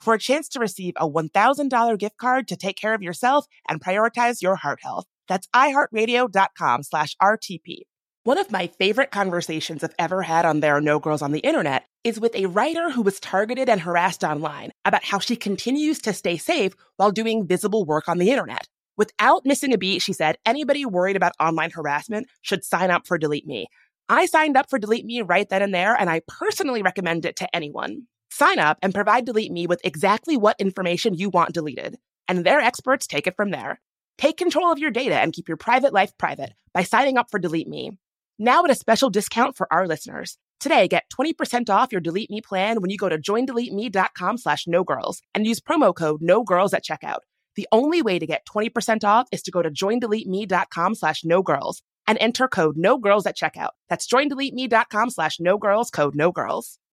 for a chance to receive a $1,000 gift card to take care of yourself and prioritize your heart health. That's iHeartRadio.com slash RTP. One of my favorite conversations I've ever had on There Are No Girls on the Internet is with a writer who was targeted and harassed online about how she continues to stay safe while doing visible work on the Internet. Without missing a beat, she said, anybody worried about online harassment should sign up for Delete Me. I signed up for Delete Me right then and there, and I personally recommend it to anyone. Sign up and provide Delete Me with exactly what information you want deleted, and their experts take it from there. Take control of your data and keep your private life private by signing up for Delete Me. Now at a special discount for our listeners. Today, get 20% off your Delete Me plan when you go to joindeleteme.com slash no girls and use promo code no girls at checkout. The only way to get 20% off is to go to joindeleteme.com slash no girls and enter code no girls at checkout. That's joindeleteme.com slash no girls code no girls.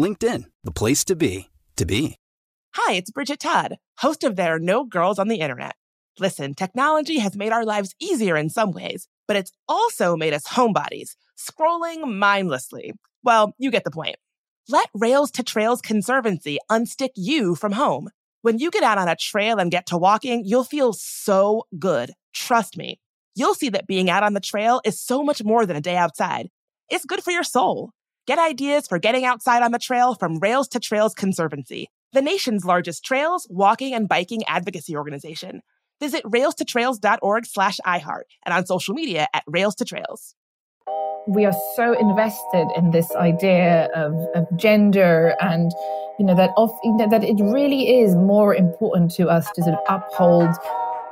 LinkedIn, the place to be, to be. Hi, it's Bridget Todd, host of There Are No Girls on the Internet. Listen, technology has made our lives easier in some ways, but it's also made us homebodies, scrolling mindlessly. Well, you get the point. Let Rails to Trails Conservancy unstick you from home. When you get out on a trail and get to walking, you'll feel so good. Trust me. You'll see that being out on the trail is so much more than a day outside. It's good for your soul. Get ideas for getting outside on the trail from Rails to Trails Conservancy, the nation's largest trails, walking, and biking advocacy organization. Visit railstotrails.org slash iHeart and on social media at Rails to Trails. We are so invested in this idea of, of gender and you know that of, you know, that it really is more important to us to sort of uphold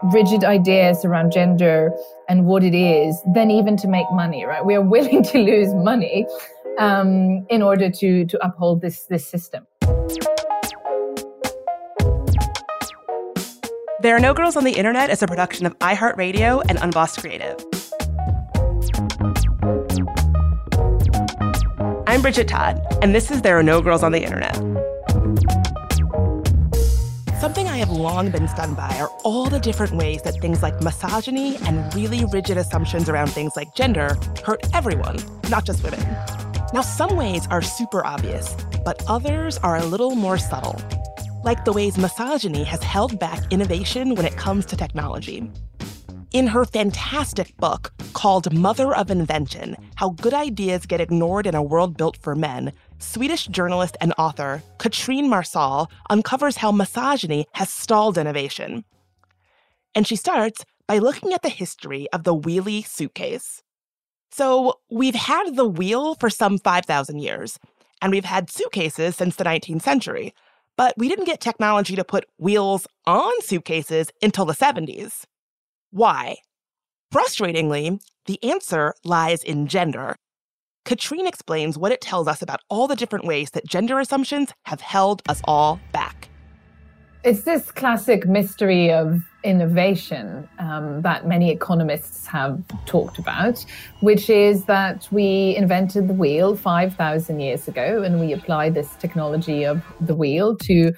rigid ideas around gender and what it is than even to make money right we are willing to lose money um, in order to to uphold this this system There Are No Girls on the Internet is a production of iHeartRadio and Unbossed Creative. I'm Bridget Todd, and this is There Are No Girls on the Internet. Something I have long been stunned by are all the different ways that things like misogyny and really rigid assumptions around things like gender hurt everyone, not just women. Now, some ways are super obvious, but others are a little more subtle like the ways misogyny has held back innovation when it comes to technology. In her fantastic book called Mother of Invention How Good Ideas Get Ignored in a World Built for Men, Swedish journalist and author Katrine Marçal uncovers how misogyny has stalled innovation. And she starts by looking at the history of the wheelie suitcase. So, we've had the wheel for some 5,000 years, and we've had suitcases since the 19th century but we didn't get technology to put wheels on suitcases until the 70s. Why? Frustratingly, the answer lies in gender. Katrine explains what it tells us about all the different ways that gender assumptions have held us all back. It's this classic mystery of innovation um, that many economists have talked about, which is that we invented the wheel 5,000 years ago and we apply this technology of the wheel to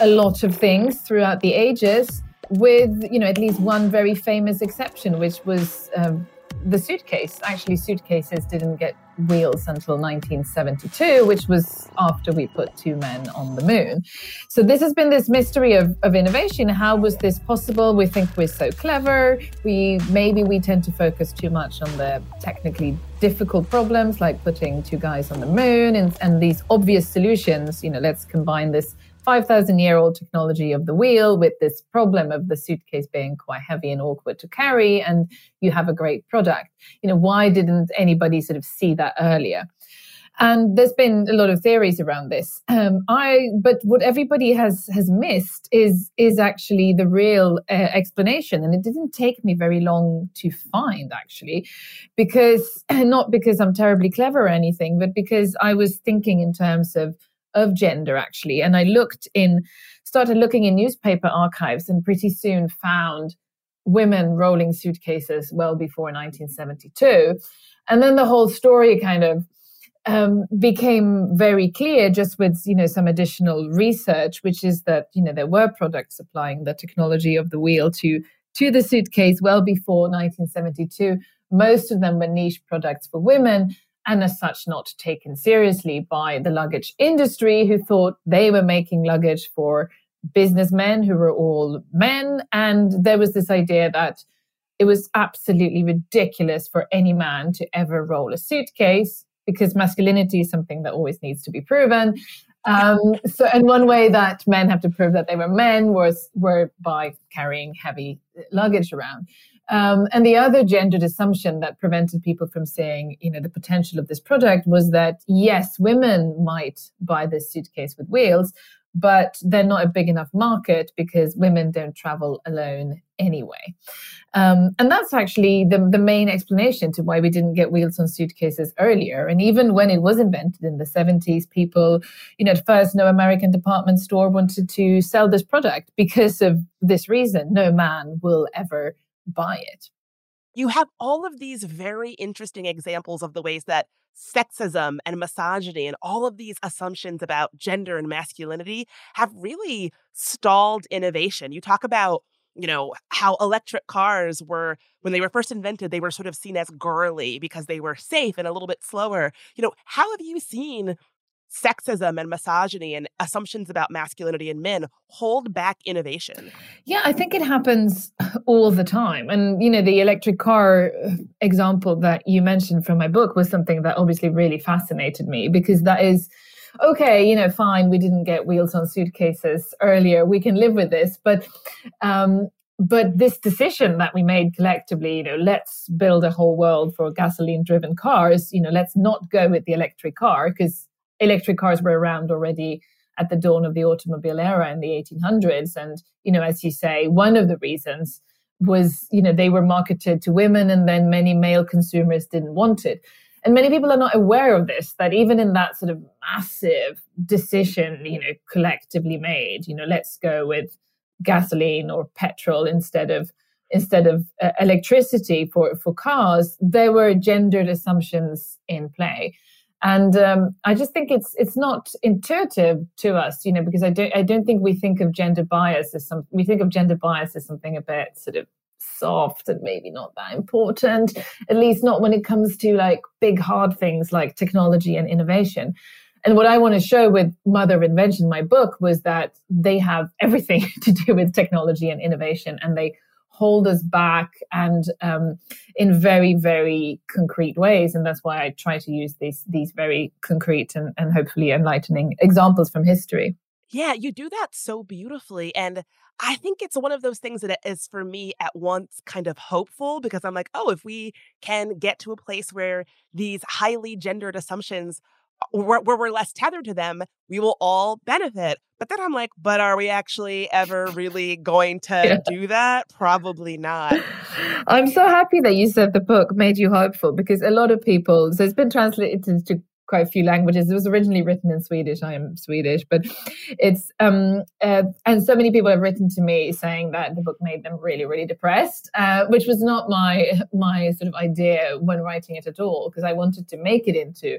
a lot of things throughout the ages. with you know at least one very famous exception, which was um, the suitcase. Actually, suitcases didn't get wheels until 1972, which was after we put two men on the moon. So this has been this mystery of, of innovation. How was this possible? We think we're so clever. We maybe we tend to focus too much on the technically difficult problems like putting two guys on the moon and, and these obvious solutions. You know, let's combine this 5,000 year old technology of the wheel with this problem of the suitcase being quite heavy and awkward to carry, and you have a great product. You know, why didn't anybody sort of see that earlier? And there's been a lot of theories around this. Um, I, but what everybody has has missed is is actually the real uh, explanation, and it didn't take me very long to find actually, because not because I'm terribly clever or anything, but because I was thinking in terms of of gender actually. And i looked in started looking in newspaper archives and pretty soon found women rolling suitcases well before 1972 and then the whole story kind of um, became very clear just with you know some additional research which is that you know there were products applying the technology of the wheel to to the suitcase well before 1972 most of them were niche products for women and as such not taken seriously by the luggage industry who thought they were making luggage for businessmen who were all men. And there was this idea that it was absolutely ridiculous for any man to ever roll a suitcase because masculinity is something that always needs to be proven. Um, so and one way that men have to prove that they were men was were by carrying heavy luggage around um, and the other gendered assumption that prevented people from saying, you know, the potential of this product was that yes, women might buy this suitcase with wheels, but they're not a big enough market because women don't travel alone anyway. Um, and that's actually the, the main explanation to why we didn't get wheels on suitcases earlier. And even when it was invented in the 70s, people, you know, at first, no American department store wanted to sell this product because of this reason. No man will ever buy it. You have all of these very interesting examples of the ways that sexism and misogyny and all of these assumptions about gender and masculinity have really stalled innovation. You talk about you know how electric cars were when they were first invented they were sort of seen as girly because they were safe and a little bit slower you know how have you seen sexism and misogyny and assumptions about masculinity in men hold back innovation? Yeah, I think it happens all the time. And, you know, the electric car uh, example that you mentioned from my book was something that obviously really fascinated me because that is okay, you know, fine, we didn't get wheels on suitcases earlier. We can live with this. But um, but this decision that we made collectively, you know, let's build a whole world for gasoline driven cars, you know, let's not go with the electric car because electric cars were around already at the dawn of the automobile era in the 1800s. And, you know, as you say, one of the reasons was, you know, they were marketed to women and then many male consumers didn't want it. And many people are not aware of this, that even in that sort of massive decision, you know, collectively made, you know, let's go with gasoline or petrol instead of instead of uh, electricity for, for cars, there were gendered assumptions in play and um, I just think it's it's not intuitive to us, you know, because I don't I don't think we think of gender bias as some we think of gender bias as something a bit sort of soft and maybe not that important, at least not when it comes to like big hard things like technology and innovation. And what I want to show with Mother of Invention, my book, was that they have everything to do with technology and innovation, and they hold us back and um, in very very concrete ways. And that's why i try to use these these very concrete and, and hopefully enlightening examples from history. Yeah you do that so beautifully. And i think it's one of those things that is for me at once kind of hopeful because i'm like oh if we can get to a place where these highly gendered assumptions where, where, we're less tethered to them, we will all benefit. But then I'm like, but are we actually ever really going to yeah. do that? Probably not. I'm so happy that you said the book made you hopeful because a lot of people, so it's been translated into quite a few languages. It was originally written in Swedish. I am Swedish, but it's um uh, and so many people have written to me saying that the book made them really really depressed, uh, which was not my my sort of idea when writing it at all because I wanted to make it into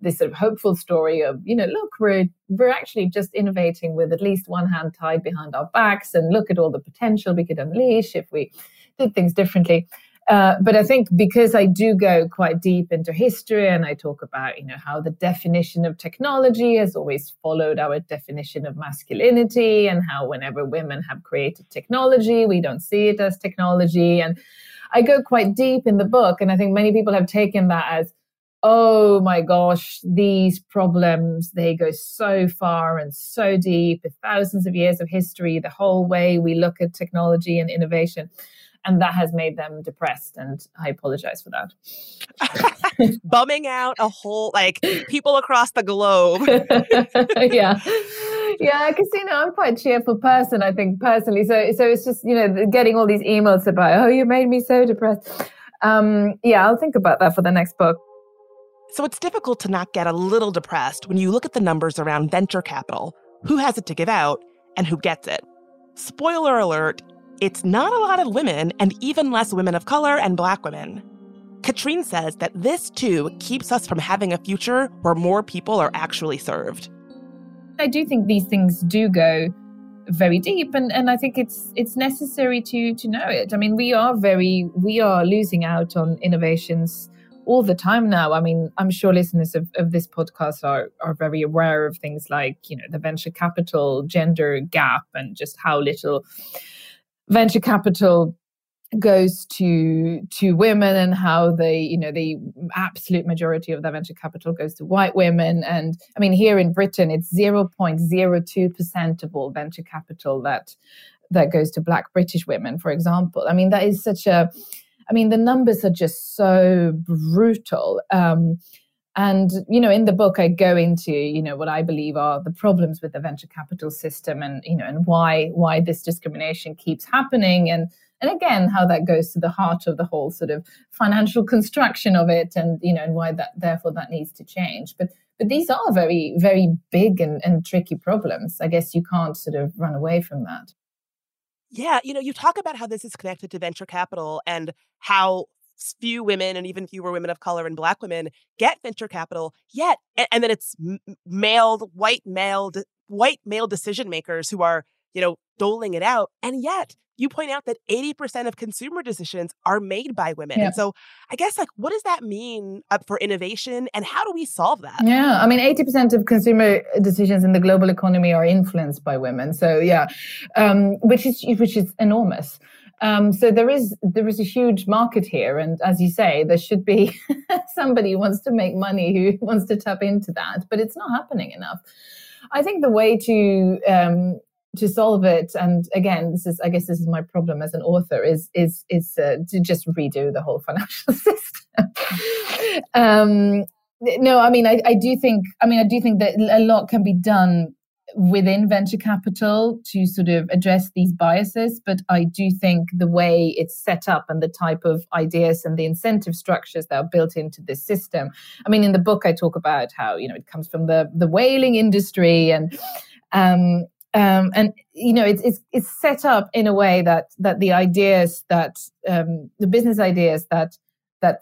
this sort of hopeful story of you know look we're we're actually just innovating with at least one hand tied behind our backs and look at all the potential we could unleash if we did things differently uh, but I think because I do go quite deep into history and I talk about, you know, how the definition of technology has always followed our definition of masculinity and how whenever women have created technology, we don't see it as technology. And I go quite deep in the book. And I think many people have taken that as, oh my gosh, these problems, they go so far and so deep, thousands of years of history, the whole way we look at technology and innovation. And that has made them depressed and i apologize for that. Bumming out a whole like people across the globe. Yeah. Yeah because you know i'm quite a cheerful person i think personally. So so it's just you know getting all these emails about oh you made me so depressed. Um yeah i'll think about that for the next book so it's difficult to not get a little depressed when you look at the numbers around venture capital who has it to give out and who gets it spoiler alert it's not a lot of women and even less women of color and black women. Katrine says that this too keeps us from having a future where more people are actually served. I do think these things do go very deep and, and I think it's it's necessary to to know it. I mean we are very we are losing out on innovations all the time now. I mean, I'm sure listeners of, of this podcast are are very aware of things like, you know, the venture capital gender gap and just how little venture capital goes to to women and how they you know the absolute majority of the venture capital goes to white women and i mean here in britain it's 0.02% of all venture capital that that goes to black british women for example i mean that is such a i mean the numbers are just so brutal um, and, you know, in the book, I go into, you know, what I believe are the problems with the venture capital system and, you know, and why, why this discrimination keeps happening. And, and again, how that goes to the heart of the whole sort of financial construction of it and, you know, and why that, therefore that needs to change. But, but these are very, very big and, and tricky problems. I guess you can't sort of run away from that. Yeah, you know, you talk about how this is connected to venture capital and how few women and even fewer women of color and black women get venture capital yet and, and then it's male white male white male decision makers who are you know doling it out and yet you point out that 80% of consumer decisions are made by women. Yeah. And so I guess like what does that mean uh, for innovation and how do we solve that? Yeah, I mean 80% of consumer decisions in the global economy are influenced by women. So yeah, um, which is which is enormous. Um, so there is there is a huge market here, and as you say, there should be somebody who wants to make money who wants to tap into that, but it's not happening enough. I think the way to um, to solve it, and again, this is I guess this is my problem as an author is is is uh, to just redo the whole financial system. um, no, I mean I, I do think I mean I do think that a lot can be done within venture capital to sort of address these biases. But I do think the way it's set up and the type of ideas and the incentive structures that are built into this system. I mean, in the book, I talk about how, you know, it comes from the, the whaling industry and, um, um, and you know it's, it's it's set up in a way that that the ideas that um, the business ideas that that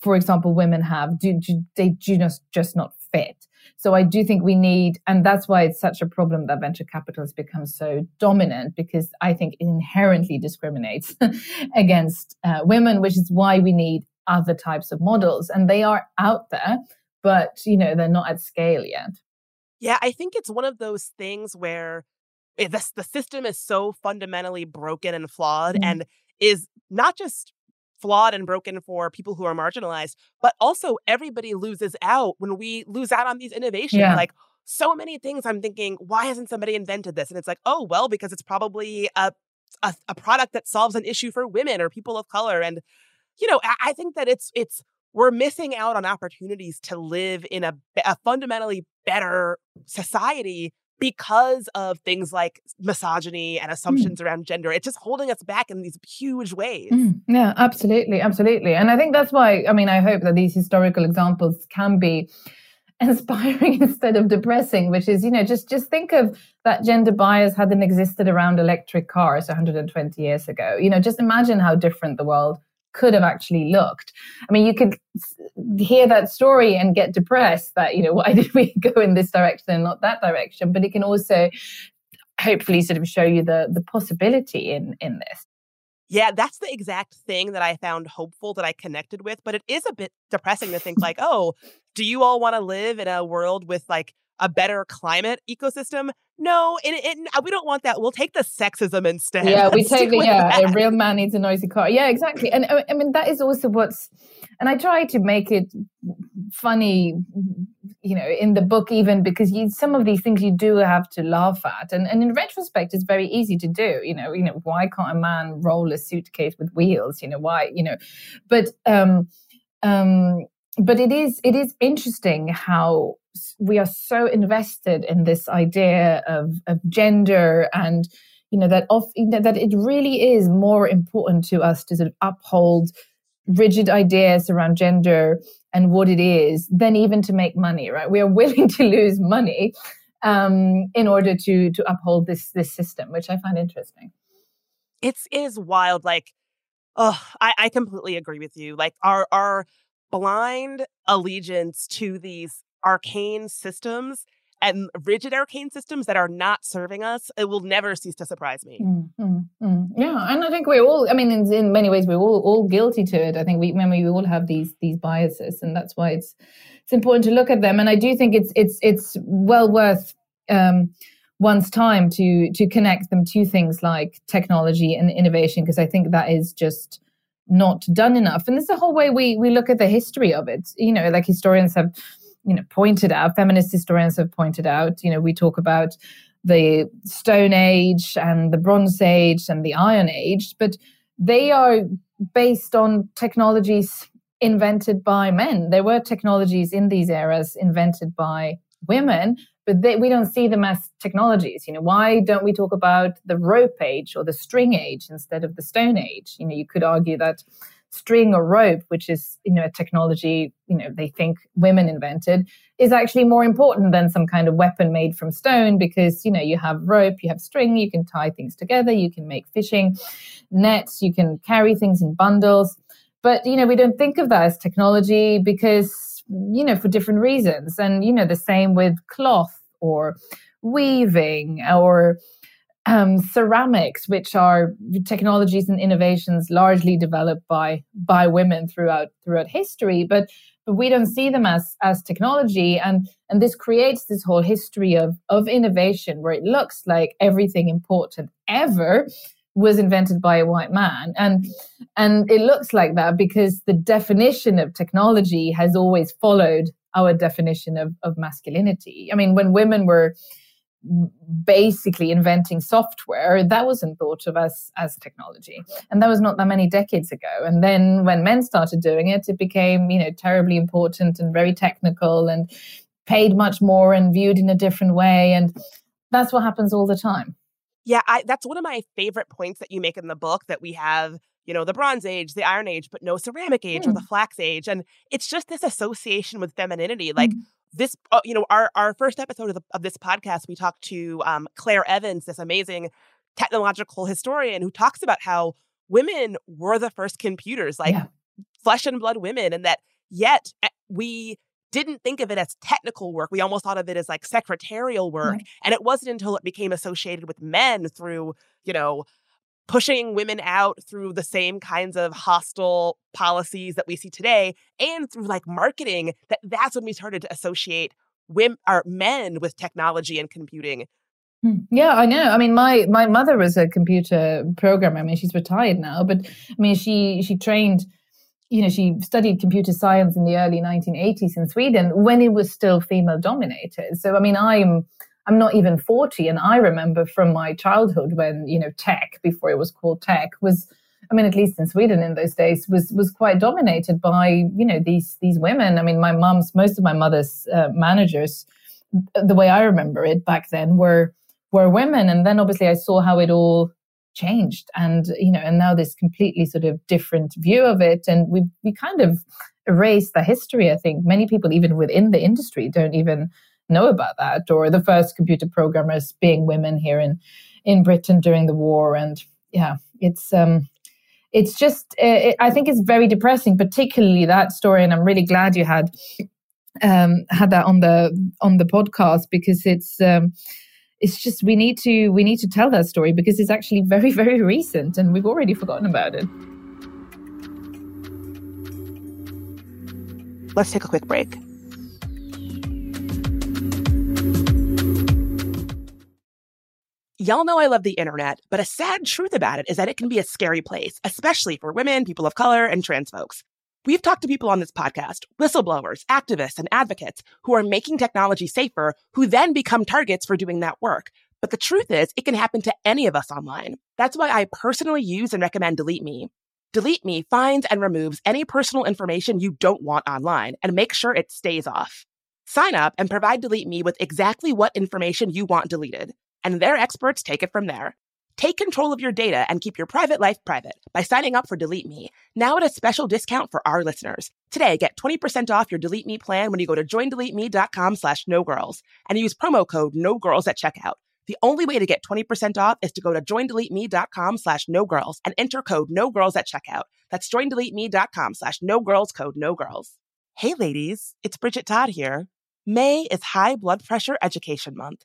for example women have do, do they do not just not fit so I do think we need, and that's why it's such a problem that venture capital has become so dominant because I think it inherently discriminates against uh, women, which is why we need other types of models. And they are out there, but you know they're not at scale yet. Yeah, I think it's one of those things where the, the system is so fundamentally broken and flawed mm-hmm. and is not just flawed and broken for people who are marginalized, but also everybody loses out when we lose out on these innovations. Yeah. Like so many things I'm thinking, why hasn't somebody invented this? And it's like, oh, well, because it's probably a, a, a product that solves an issue for women or people of color. And, you know, I, I think that it's, it's, we're missing out on opportunities to live in a, a fundamentally better society because of things like misogyny and mm. assumptions mm. around gender. It's just holding us back in these huge ways. Mm. Yeah, absolutely. Absolutely. And I think that's why, I mean, I hope that these historical examples can be inspiring instead of depressing which is you know just just think of that gender bias hadn't existed around electric cars 120 years ago you know just imagine how different the world could have actually looked. I mean, you could hear that story and get depressed that, you know, why did we go in this direction and not that direction? But it can also hopefully sort of show you the the possibility in in this. Yeah, that's the exact thing that I found hopeful that I connected with. But it is a bit depressing to think, like, oh, do you all want to live in a world with like a better climate ecosystem? No, and uh, we don't want that. We'll take the sexism instead. Yeah, we take the yeah. That. A real man needs a noisy car. Yeah, exactly. And uh, I mean that is also what's, and I try to make it funny, you know, in the book even because you some of these things you do have to laugh at, and and in retrospect, it's very easy to do. You know, you know, why can't a man roll a suitcase with wheels? You know, why? You know, but um, um, but it is it is interesting how we are so invested in this idea of of gender and you know that of that it really is more important to us to sort of uphold rigid ideas around gender and what it is than even to make money right? We are willing to lose money um, in order to to uphold this this system which i find interesting. It's it is wild like oh I, I completely agree with you. Like our our blind allegiance to these arcane systems and rigid arcane systems that are not serving us, it will never cease to surprise me. Mm, mm, mm. Yeah, and I think we're all. I mean, in, in, many ways, we're all all guilty to it. I think we, remember we all have these these biases, and that's why it's it's important to look at them. And I do think it's it's it's well worth um, one's time to to connect them to things like technology and innovation, because I think that is just not done enough. And there's the whole way we we look at the history of it. You know, like historians have, you know, pointed out, feminist historians have pointed out, you know, we talk about the Stone Age and the Bronze Age and the Iron Age, but they are based on technologies invented by men. There were technologies in these eras invented by women, but they, we don't see them as technologies. You know, why don't we talk about the rope age or the string age instead of the stone age? You know, you could argue that string or rope, which is you know a technology you know they think women invented, is actually more important than some kind of weapon made from stone because you know you have rope, you have string, you can tie things together, you can make fishing nets, you can carry things in bundles. But you know we don't think of that as technology because you know, for different reasons. And, you know, the same with cloth or weaving or um, ceramics, which are technologies and innovations largely developed by by women throughout throughout history, but but we don't see them as as technology, and and this creates this whole history of of innovation where it looks like everything important ever was invented by a white man. And and it looks like that because the definition of technology has always followed our definition of, of masculinity. I mean when women were basically inventing software that wasn't thought of as as technology. And that was not that many decades ago. And then when men started doing it it became you know terribly important and very technical and paid much more and viewed in a different way. And that's what happens all the time yeah, I, that's one of my favorite points that you make in the book that we have, you know, the Bronze Age, the Iron Age, but no Ceramic Age mm. or the Flax Age. And it's just this association with femininity. Like mm. this, uh, you know, our, our first episode of, the, of this podcast, we talked to um, Claire Evans, this amazing technological historian who talks about how women were the first computers, like yeah. flesh and blood women, and that yet eh, we didn't think of it as technical work. We almost thought of it as like secretarial work. Right. And it wasn't until it became associated with men through, you know, pushing women out through the same kinds of hostile policies that we see today and through like marketing that that's when we started to associate women or men with technology and computing hmm. yeah, I know. I mean, my my mother was a computer programmer. I mean, she's retired now, but I mean, she she trained you know, she studied computer science in the early 1980s in Sweden when it was still female dominated. So, I mean, I'm, I'm not even 40 and I remember from my childhood when, you know, tech before it was called tech was, I mean, at least in Sweden in those days was, was quite dominated by, you know, these, these women. I mean, my mom's, most of my mother's uh, managers, the way I remember it back then were, were women. And then obviously I saw how it all changed and you know and now this completely sort of different view of it and we we kind of erased the history i think many people even within the industry don't even know about that or the first computer programmers being women here in in britain during the war and yeah it's um it's just it, I think it's very depressing, particularly that story. And I'm really glad you had um, had that on the on the podcast because it's. Um, it's just we need to we need to tell that story because it's actually very very recent and we've already forgotten about it let's take a quick break Y'all know I love the internet, but a sad truth about it is that it can be a scary place, especially for women, people of color, and trans folks. We've talked to people on this podcast, whistleblowers, activists, and advocates who are making technology safer, who then become targets for doing that work. But the truth is, it can happen to any of us online. That's why I personally use and recommend Delete Me. Delete Me finds and removes any personal information you don't want online and make sure it stays off. Sign up and provide Delete Me with exactly what information you want deleted and their experts take it from there. Take control of your data and keep your private life private by signing up for Delete Me, now at a special discount for our listeners. Today, get 20% off your Delete Me plan when you go to joindeleteme.com slash no girls and use promo code no girls at checkout. The only way to get 20% off is to go to joindeleteme.com slash no girls and enter code no girls at checkout. That's joindeleteme.com slash no girls code no girls. Hey ladies, it's Bridget Todd here. May is High Blood Pressure Education Month.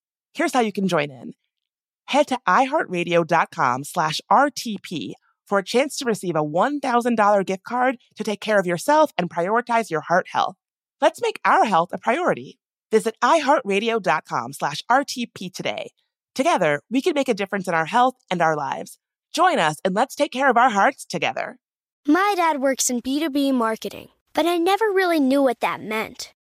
Here's how you can join in. Head to iheartradio.com slash RTP for a chance to receive a $1,000 gift card to take care of yourself and prioritize your heart health. Let's make our health a priority. Visit iheartradio.com slash RTP today. Together, we can make a difference in our health and our lives. Join us and let's take care of our hearts together. My dad works in B2B marketing, but I never really knew what that meant.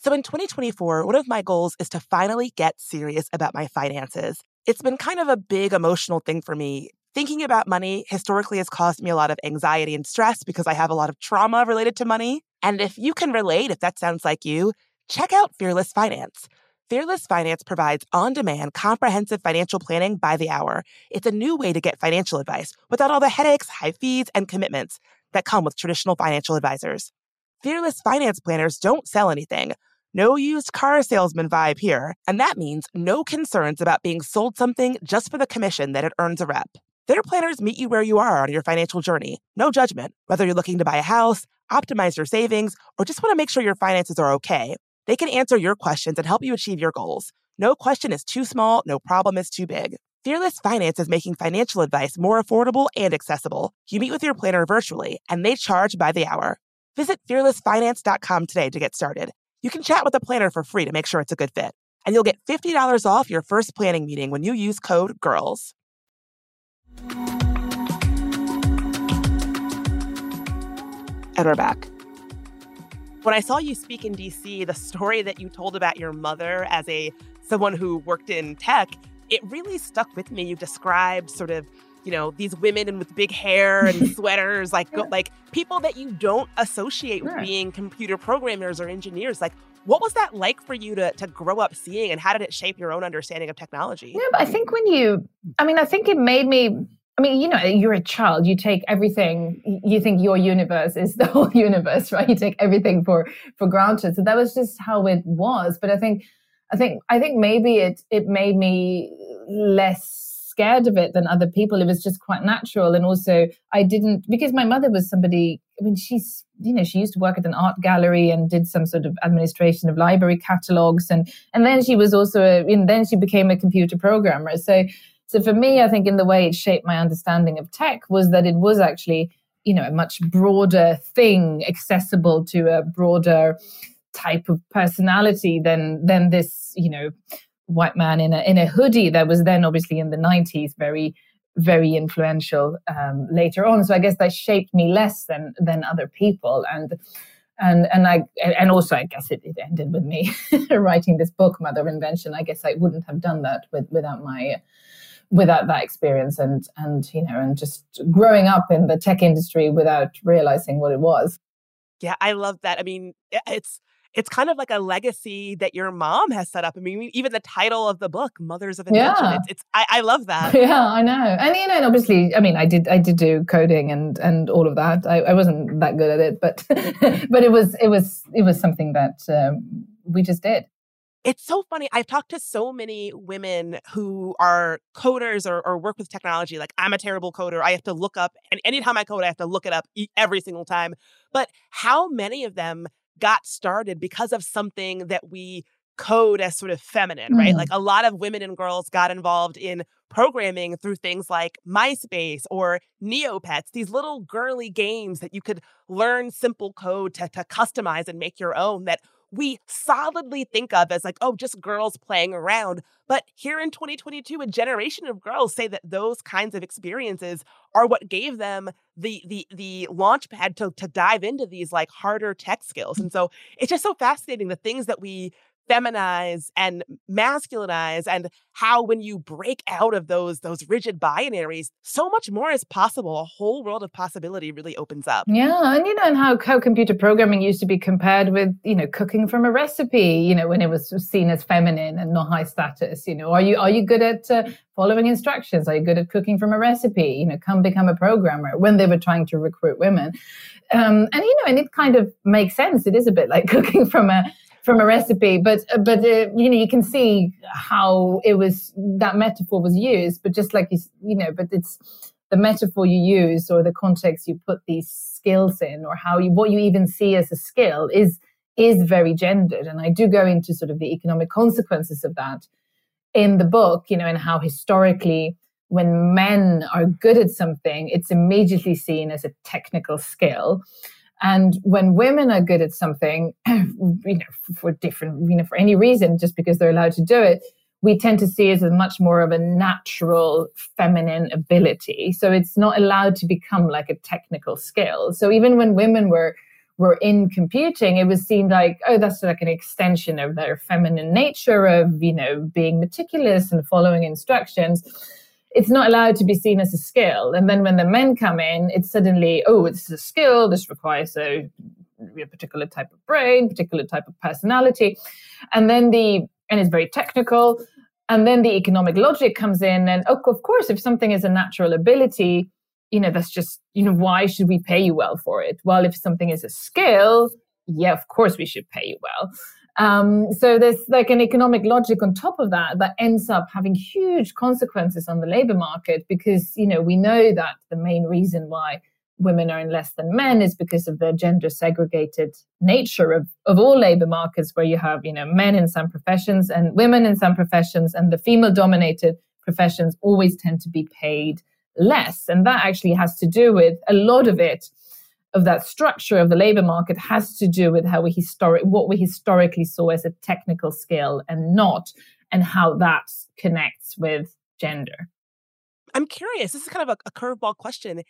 So in 2024, one of my goals is to finally get serious about my finances. It's been kind of a big emotional thing for me. Thinking about money historically has caused me a lot of anxiety and stress because I have a lot of trauma related to money. And if you can relate, if that sounds like you, check out Fearless Finance. Fearless Finance provides on demand, comprehensive financial planning by the hour. It's a new way to get financial advice without all the headaches, high fees, and commitments that come with traditional financial advisors. Fearless Finance planners don't sell anything. No used car salesman vibe here, and that means no concerns about being sold something just for the commission that it earns a rep. Their planners meet you where you are on your financial journey. No judgment. Whether you're looking to buy a house, optimize your savings, or just want to make sure your finances are okay, they can answer your questions and help you achieve your goals. No question is too small, no problem is too big. Fearless Finance is making financial advice more affordable and accessible. You meet with your planner virtually, and they charge by the hour. Visit fearlessfinance.com today to get started. You can chat with a planner for free to make sure it's a good fit. And you'll get $50 off your first planning meeting when you use code GIRLS. And we're back. When I saw you speak in DC, the story that you told about your mother as a someone who worked in tech, it really stuck with me. You described sort of you know these women and with big hair and sweaters like yeah. like people that you don't associate with being computer programmers or engineers like what was that like for you to to grow up seeing and how did it shape your own understanding of technology yeah but i think when you i mean i think it made me I mean, you know, you're a child. You take everything. You think your universe is the whole universe, right? You take everything for for granted. So that was just how it was. But I think, I think, I think maybe it it made me less scared of it than other people. It was just quite natural, and also I didn't because my mother was somebody. I mean, she's you know she used to work at an art gallery and did some sort of administration of library catalogs, and and then she was also a, and then she became a computer programmer. So so for me, I think in the way it shaped my understanding of tech was that it was actually, you know, a much broader thing, accessible to a broader type of personality than than this, you know, white man in a in a hoodie that was then obviously in the 90s very very influential um, later on. So I guess that shaped me less than than other people and and and I and also I guess it, it ended with me writing this book, Mother of Invention. I guess I wouldn't have done that with, without my without that experience and and you know and just growing up in the tech industry without realizing what it was yeah i love that i mean it's it's kind of like a legacy that your mom has set up. I mean, even the title of the book, "Mothers of Invention." Yeah. It's, it's I, I, love that. Yeah, I know, and you know, and obviously, I mean, I did, I did do coding and and all of that. I, I wasn't that good at it, but but it was it was it was something that um, we just did. It's so funny. I've talked to so many women who are coders or, or, work with technology. Like, I'm a terrible coder. I have to look up, and anytime I code, I have to look it up every single time. But how many of them got started because of something that we code as sort of feminine, right? Mm. Like a lot of women and girls got involved in programming through things like MySpace or Neopets, these little girly games that you could learn simple code to, to customize and make your own that we solidly think of as like, oh, just girls playing around. But here in 2022, a generation of girls say that those kinds of experiences are what gave them the the the launch pad to to dive into these like harder tech skills. And so it's just so fascinating the things that we feminize and masculinize and how when you break out of those those rigid binaries so much more is possible. A whole world of possibility really opens up. Yeah and you know and how, how computer programming used to be compared with you know cooking from a recipe you know when it was seen as feminine and not high status you know. Are you are you good at uh, following instructions? Are you good at cooking from a recipe? You know come become a programmer when they were trying to recruit women. Um, and you know and it kind of makes sense. It is a bit like cooking from a from a recipe, but but uh, you know you can see how it was that metaphor was used. But just like you you know, but it's the metaphor you use or the context you put these skills in, or how you what you even see as a skill is is very gendered. And I do go into sort of the economic consequences of that in the book, you know, and how historically when men are good at something, it's immediately seen as a technical skill. And when women are good at something, you know, for different, you know, for any reason, just because they're allowed to do it, we tend to see it as much more of a natural feminine ability. So it's not allowed to become like a technical skill. So even when women were were in computing, it was seen like, oh, that's like an extension of their feminine nature of, you know, being meticulous and following instructions it's not allowed to be seen as a skill. And then when the men come in, it's suddenly, oh, it's a skill. This requires a, a particular type of brain, particular type of personality. And then the, and it's very technical. And then the economic logic comes in. And oh, of course, if something is a natural ability, you know, that's just, you know, why should we pay you well for it? Well, if something is a skill, yeah, of course we should pay you well. Um, so there's like an economic logic on top of that that ends up having huge consequences on the labor market because you know we know that the main reason why women in less than men is because of the gender segregated nature of, of all labor markets where you have you know men in some professions and women in some professions and the female dominated professions always tend to be paid less. And that actually has to do with a lot of it of that structure of the labor market has to do with how we historic what we historically saw as a technical skill and not and how that connects with gender. I'm curious this is kind of a, a curveball question.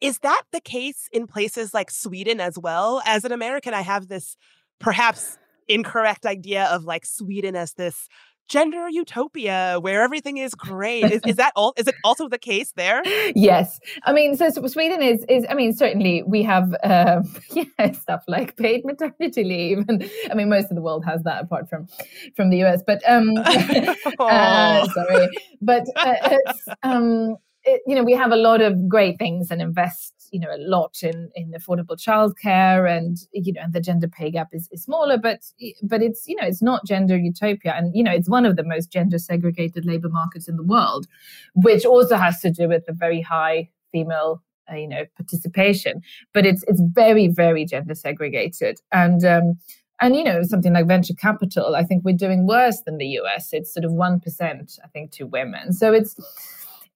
Is that the case in places like sweden as well? As an american i have this perhaps incorrect idea of like sweden as this gender utopia where everything is great. Is, is that all? Is it also the case there? Yes, I mean, so, so Sweden is is. I mean, certainly we have uh, yeah stuff like paid maternity leave, and I mean, most of the world has that apart from from the US. But um, uh, sorry, but uh, it's um it, you know, we have a lot of great things and invest, you know, a lot in in affordable childcare, and you know, and the gender pay gap is, is smaller, but but it's you know, it's not gender utopia, and you know, it's one of the most gender segregated labor markets in the world, which also has to do with the very high female uh, you know participation. But it's it's very very gender segregated. And um and you know something like venture capital i think we're doing worse than the us it's sort of 1% i think to women. So it's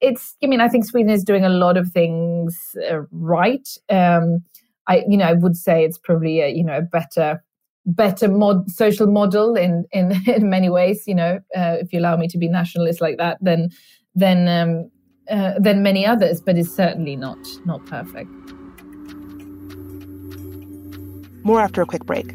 it's i mean i think sweden is doing a lot of things uh, right um i you know i would say it's probably a you know a better better mod social model in in in many ways you know uh, if you allow me to be nationalist like that then then um uh, than many others, but it's certainly not not perfect. More after a quick break.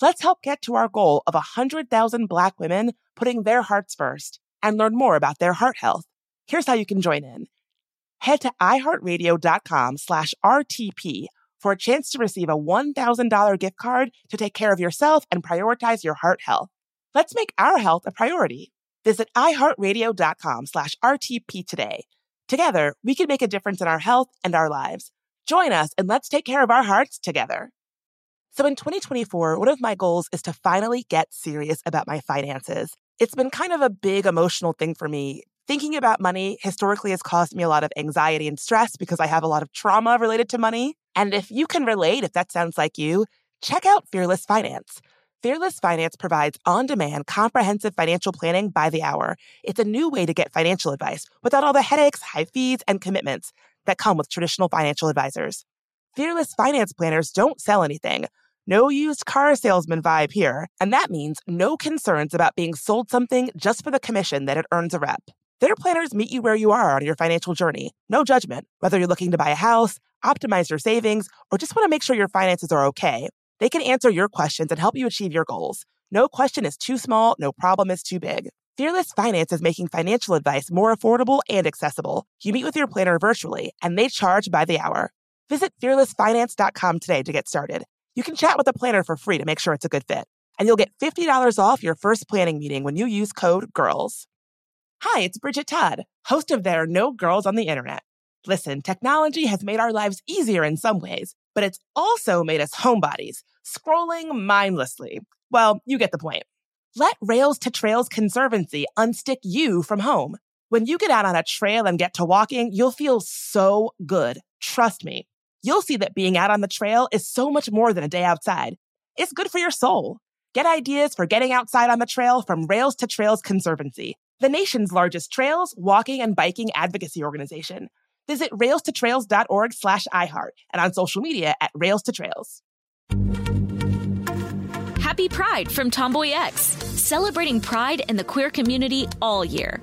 Let's help get to our goal of 100,000 Black women putting their hearts first and learn more about their heart health. Here's how you can join in. Head to iheartradio.com slash RTP for a chance to receive a $1,000 gift card to take care of yourself and prioritize your heart health. Let's make our health a priority. Visit iheartradio.com slash RTP today. Together, we can make a difference in our health and our lives. Join us and let's take care of our hearts together. So in 2024, one of my goals is to finally get serious about my finances. It's been kind of a big emotional thing for me. Thinking about money historically has caused me a lot of anxiety and stress because I have a lot of trauma related to money. And if you can relate, if that sounds like you, check out Fearless Finance. Fearless Finance provides on demand, comprehensive financial planning by the hour. It's a new way to get financial advice without all the headaches, high fees, and commitments that come with traditional financial advisors. Fearless Finance planners don't sell anything. No used car salesman vibe here, and that means no concerns about being sold something just for the commission that it earns a rep. Their planners meet you where you are on your financial journey. No judgment. Whether you're looking to buy a house, optimize your savings, or just want to make sure your finances are okay, they can answer your questions and help you achieve your goals. No question is too small, no problem is too big. Fearless Finance is making financial advice more affordable and accessible. You meet with your planner virtually, and they charge by the hour. Visit fearlessfinance.com today to get started. You can chat with a planner for free to make sure it's a good fit. And you'll get $50 off your first planning meeting when you use code GIRLS. Hi, it's Bridget Todd, host of There Are No Girls on the Internet. Listen, technology has made our lives easier in some ways but it's also made us homebodies, scrolling mindlessly. Well, you get the point. Let Rails to Trails Conservancy unstick you from home. When you get out on a trail and get to walking, you'll feel so good. Trust me. You'll see that being out on the trail is so much more than a day outside. It's good for your soul. Get ideas for getting outside on the trail from Rails to Trails Conservancy, the nation's largest trails, walking, and biking advocacy organization. Visit railstotrails.org slash iHeart and on social media at Rails to Trails. Happy Pride from Tomboy X, celebrating pride in the queer community all year.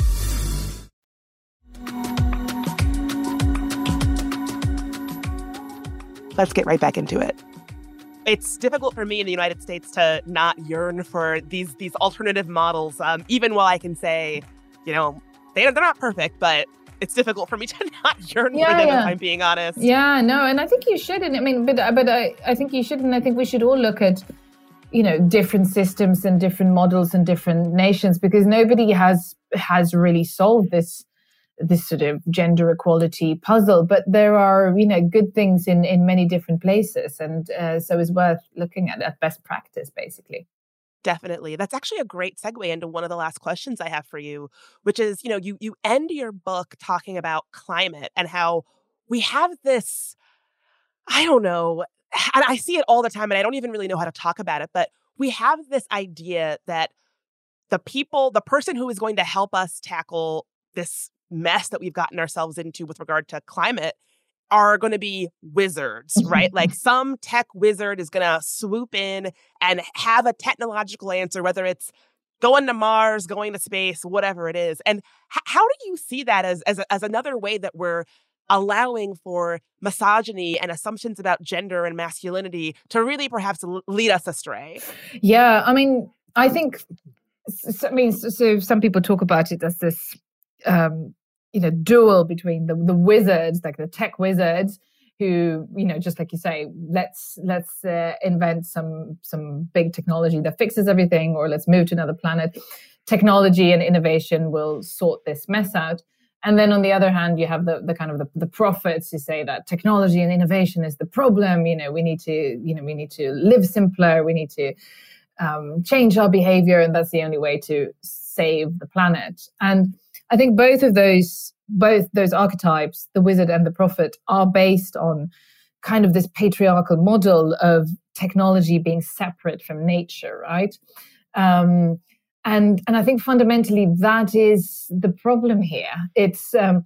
Let's get right back into it. It's difficult for me in the United States to not yearn for these these alternative models, um, even while I can say, you know, they, they're not perfect, but it's difficult for me to not yearn yeah, for them yeah. if I'm being honest. Yeah, no, and I think you should. And I mean, but but I, I think you should, and I think we should all look at you know different systems and different models and different nations because nobody has has really solved this this sort of gender equality puzzle but there are you know good things in in many different places and uh, so it's worth looking at at best practice basically Definitely. That's actually a great segue into one of the last questions I have for you, which is, you know, you you end your book talking about climate and how we have this I don't know. And I see it all the time and I don't even really know how to talk about it, but we have this idea that the people, the person who is going to help us tackle this mess that we've gotten ourselves into with regard to climate are going to be wizards, right? like some tech wizard is going to swoop in and have a technological answer, whether it's going to Mars, going to space, whatever it is. And h- how do you see that as, as, as another way that we're allowing for misogyny and assumptions about gender and masculinity to really perhaps lead us astray? Yeah, I mean, I think, I mean, so some people talk about it as this, um, you know, duel between the, the wizards, like the tech wizards, who you know just like you say let's let's uh, invent some some big technology that fixes everything or let's move to another planet. Technology and innovation will sort this mess out. And then on the other hand you have the, the kind of the, the prophets who say that technology and innovation is the problem. You know we need to you know we need to live simpler. We need to um, change our behavior and that's the only way to save the planet. And i think both of those both those archetypes, the wizard and the prophet, are based on kind of this patriarchal model of technology being separate from nature, right? Um, and and I think fundamentally that is the problem here. It's um,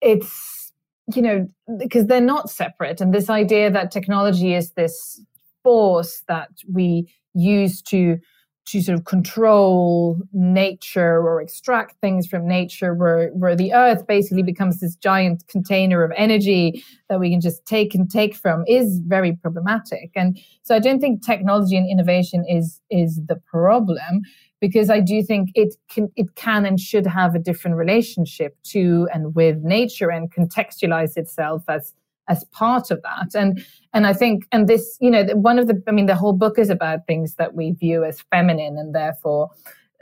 it's you know because they're not separate, and this idea that technology is this force that we use to to sort of control nature or extract things from nature where where the earth basically becomes this giant container of energy that we can just take and take from is very problematic. And so i don't think technology and innovation is is the problem because i do think it can it can and should have a different relationship to and with nature and contextualize itself as as part of that. And and i think and this you know one of the i mean the whole book is about things that we view as feminine and therefore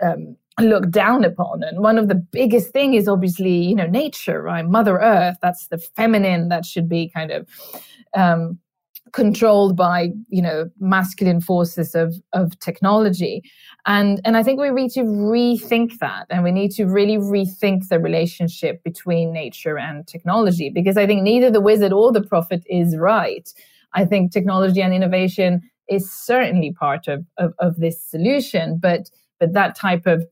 um, look down upon. And one of the biggest thing is obviously you know nature right? Mother earth that's the feminine that should be kind of um, controlled by you know masculine forces of of technology. And and i think we need to rethink that and we need to really rethink the relationship between nature and technology because i think neither the wizard or the prophet is right. I think technology and innovation is certainly part of of, of this solution but but that type of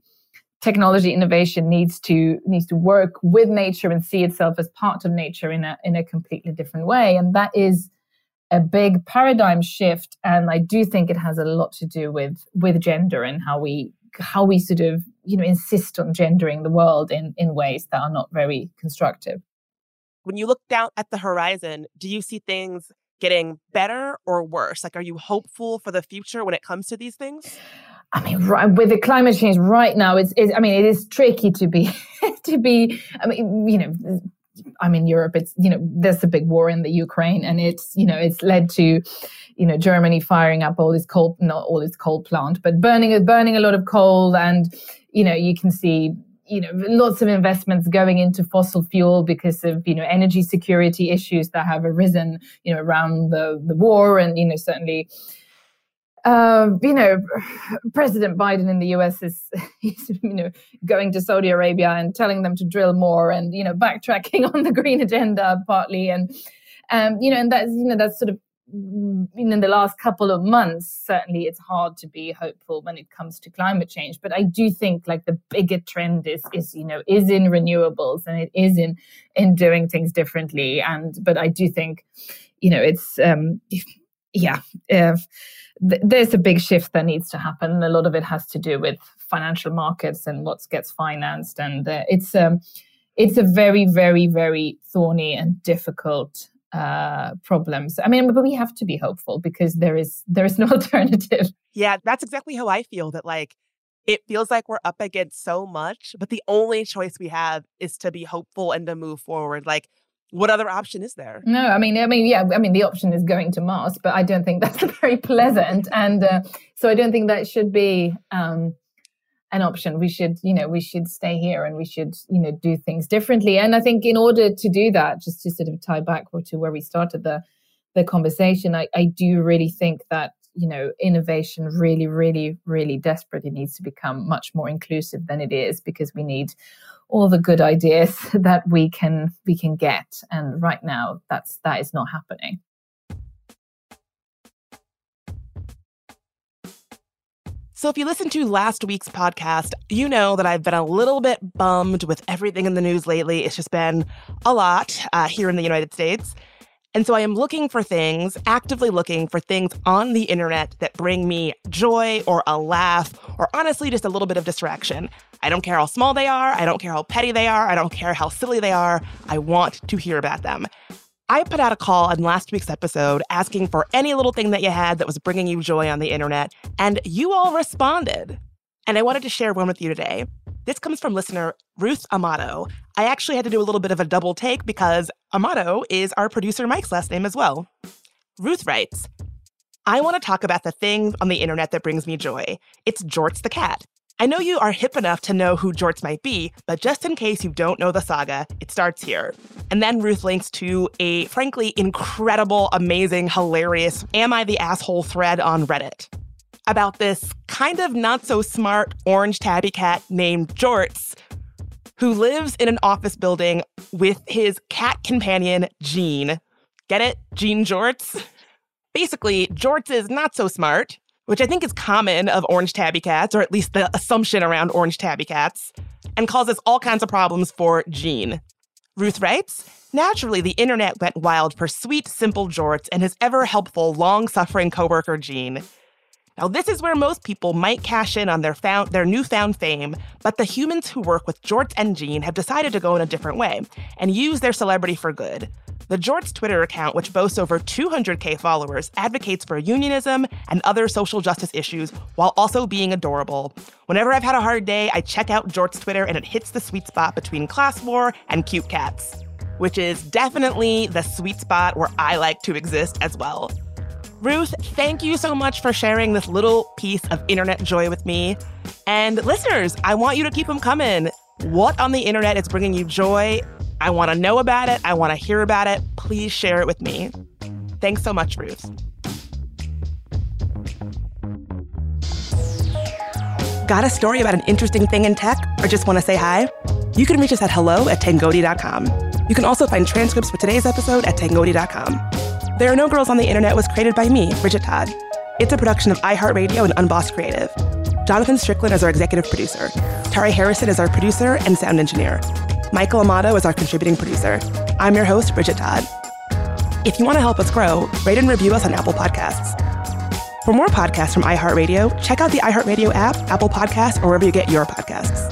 technology innovation needs to needs to work with nature and see itself as part of nature in a in a completely different way. And that is a big paradigm shift and i do think it has a lot to do with with gender and how we how we sort of you know insist on gendering the world in in ways that are not very constructive when you look down at the horizon do you see things getting better or worse like are you hopeful for the future when it comes to these things I mean, right, with the climate change right now, it's, it's I mean, it is tricky to be to be. I mean, you know, I'm in Europe. It's you know there's a big war in the Ukraine, and it's you know it's led to you know Germany firing up all this coal, not all this coal plant, but burning burning a lot of coal, and you know you can see you know lots of investments going into fossil fuel because of you know energy security issues that have arisen you know around the the war, and you know certainly uh, you know, President Biden in the U.S. is, you know, going to Saudi Arabia and telling them to drill more, and you know, backtracking on the green agenda partly, and um, you know, and that's you know that's sort of in the last couple of months, certainly it's hard to be hopeful when it comes to climate change. But I do think like the bigger trend is is you know is in renewables and it is in in doing things differently. And but I do think, you know, it's um, yeah. Th- there's a big shift that needs to happen. A lot of it has to do with financial markets and what gets financed, and uh, it's um, it's a very, very, very thorny and difficult uh, problems. I mean, but we have to be hopeful because there is there is no alternative. Yeah, that's exactly how I feel. That like it feels like we're up against so much, but the only choice we have is to be hopeful and to move forward. Like what other option is there? No, I mean, I mean, yeah, I mean, the option is going to Mars, but I don't think that's very pleasant, and uh, so I don't think that should be um, an option. We should, you know, we should stay here and we should, you know, do things differently. And I think in order to do that, just to sort of tie back to where we started the the conversation, I, I do really think that you know innovation really really really desperately needs to become much more inclusive than it is because we need all the good ideas that we can we can get and right now that's that is not happening So, if you listened to last week's podcast, you know that I've been a little bit bummed with everything in the news lately. It's just been a lot uh, here in the United States. And so I am looking for things, actively looking for things on the internet that bring me joy or a laugh or honestly just a little bit of distraction. I don't care how small they are. I don't care how petty they are. I don't care how silly they are. I want to hear about them. I put out a call in last week's episode asking for any little thing that you had that was bringing you joy on the internet, and you all responded. And I wanted to share one with you today. This comes from listener Ruth Amato. I actually had to do a little bit of a double take because Amato is our producer Mike's last name as well. Ruth writes, I want to talk about the thing on the internet that brings me joy. It's Jorts the cat. I know you are hip enough to know who Jorts might be, but just in case you don't know the saga, it starts here. And then Ruth links to a frankly incredible, amazing, hilarious Am I the Asshole thread on Reddit about this kind of not so smart orange tabby cat named Jorts who lives in an office building with his cat companion, Jean. Get it? Jean Jorts? Basically, Jorts is not so smart, which I think is common of orange tabby cats, or at least the assumption around orange tabby cats, and causes all kinds of problems for Jean. Ruth writes, Naturally, the internet went wild for sweet, simple Jorts and his ever helpful, long suffering coworker, Jean. Now, this is where most people might cash in on their, found, their newfound fame, but the humans who work with Jorts and Jean have decided to go in a different way and use their celebrity for good. The Jorts Twitter account, which boasts over 200k followers, advocates for unionism and other social justice issues while also being adorable. Whenever I've had a hard day, I check out Jorts Twitter and it hits the sweet spot between class war and cute cats, which is definitely the sweet spot where I like to exist as well. Ruth, thank you so much for sharing this little piece of internet joy with me. And listeners, I want you to keep them coming. What on the internet is bringing you joy? I want to know about it. I want to hear about it. Please share it with me. Thanks so much, Ruth. Got a story about an interesting thing in tech or just want to say hi? You can reach us at hello at tangoti.com. You can also find transcripts for today's episode at tangoti.com. There Are No Girls on the Internet was created by me, Bridget Todd. It's a production of iHeartRadio and Unboss Creative. Jonathan Strickland is our executive producer. Tari Harrison is our producer and sound engineer. Michael Amato is our contributing producer. I'm your host, Bridget Todd. If you want to help us grow, rate and review us on Apple Podcasts. For more podcasts from iHeartRadio, check out the iHeartRadio app, Apple Podcasts, or wherever you get your podcasts.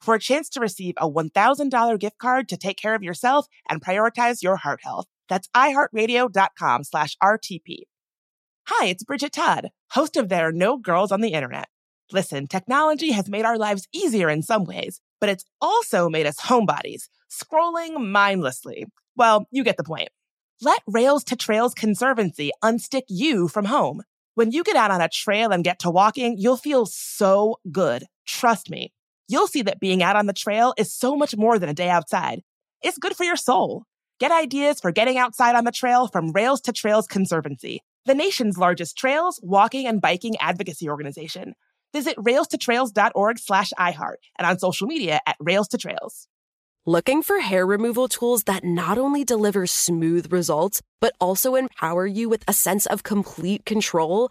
for a chance to receive a $1,000 gift card to take care of yourself and prioritize your heart health. That's iHeartRadio.com slash RTP. Hi, it's Bridget Todd, host of There Are No Girls on the Internet. Listen, technology has made our lives easier in some ways, but it's also made us homebodies, scrolling mindlessly. Well, you get the point. Let Rails to Trails Conservancy unstick you from home. When you get out on a trail and get to walking, you'll feel so good. Trust me you'll see that being out on the trail is so much more than a day outside. It's good for your soul. Get ideas for getting outside on the trail from Rails to Trails Conservancy, the nation's largest trails, walking, and biking advocacy organization. Visit railstotrails.org slash iHeart and on social media at Rails to Trails. Looking for hair removal tools that not only deliver smooth results, but also empower you with a sense of complete control?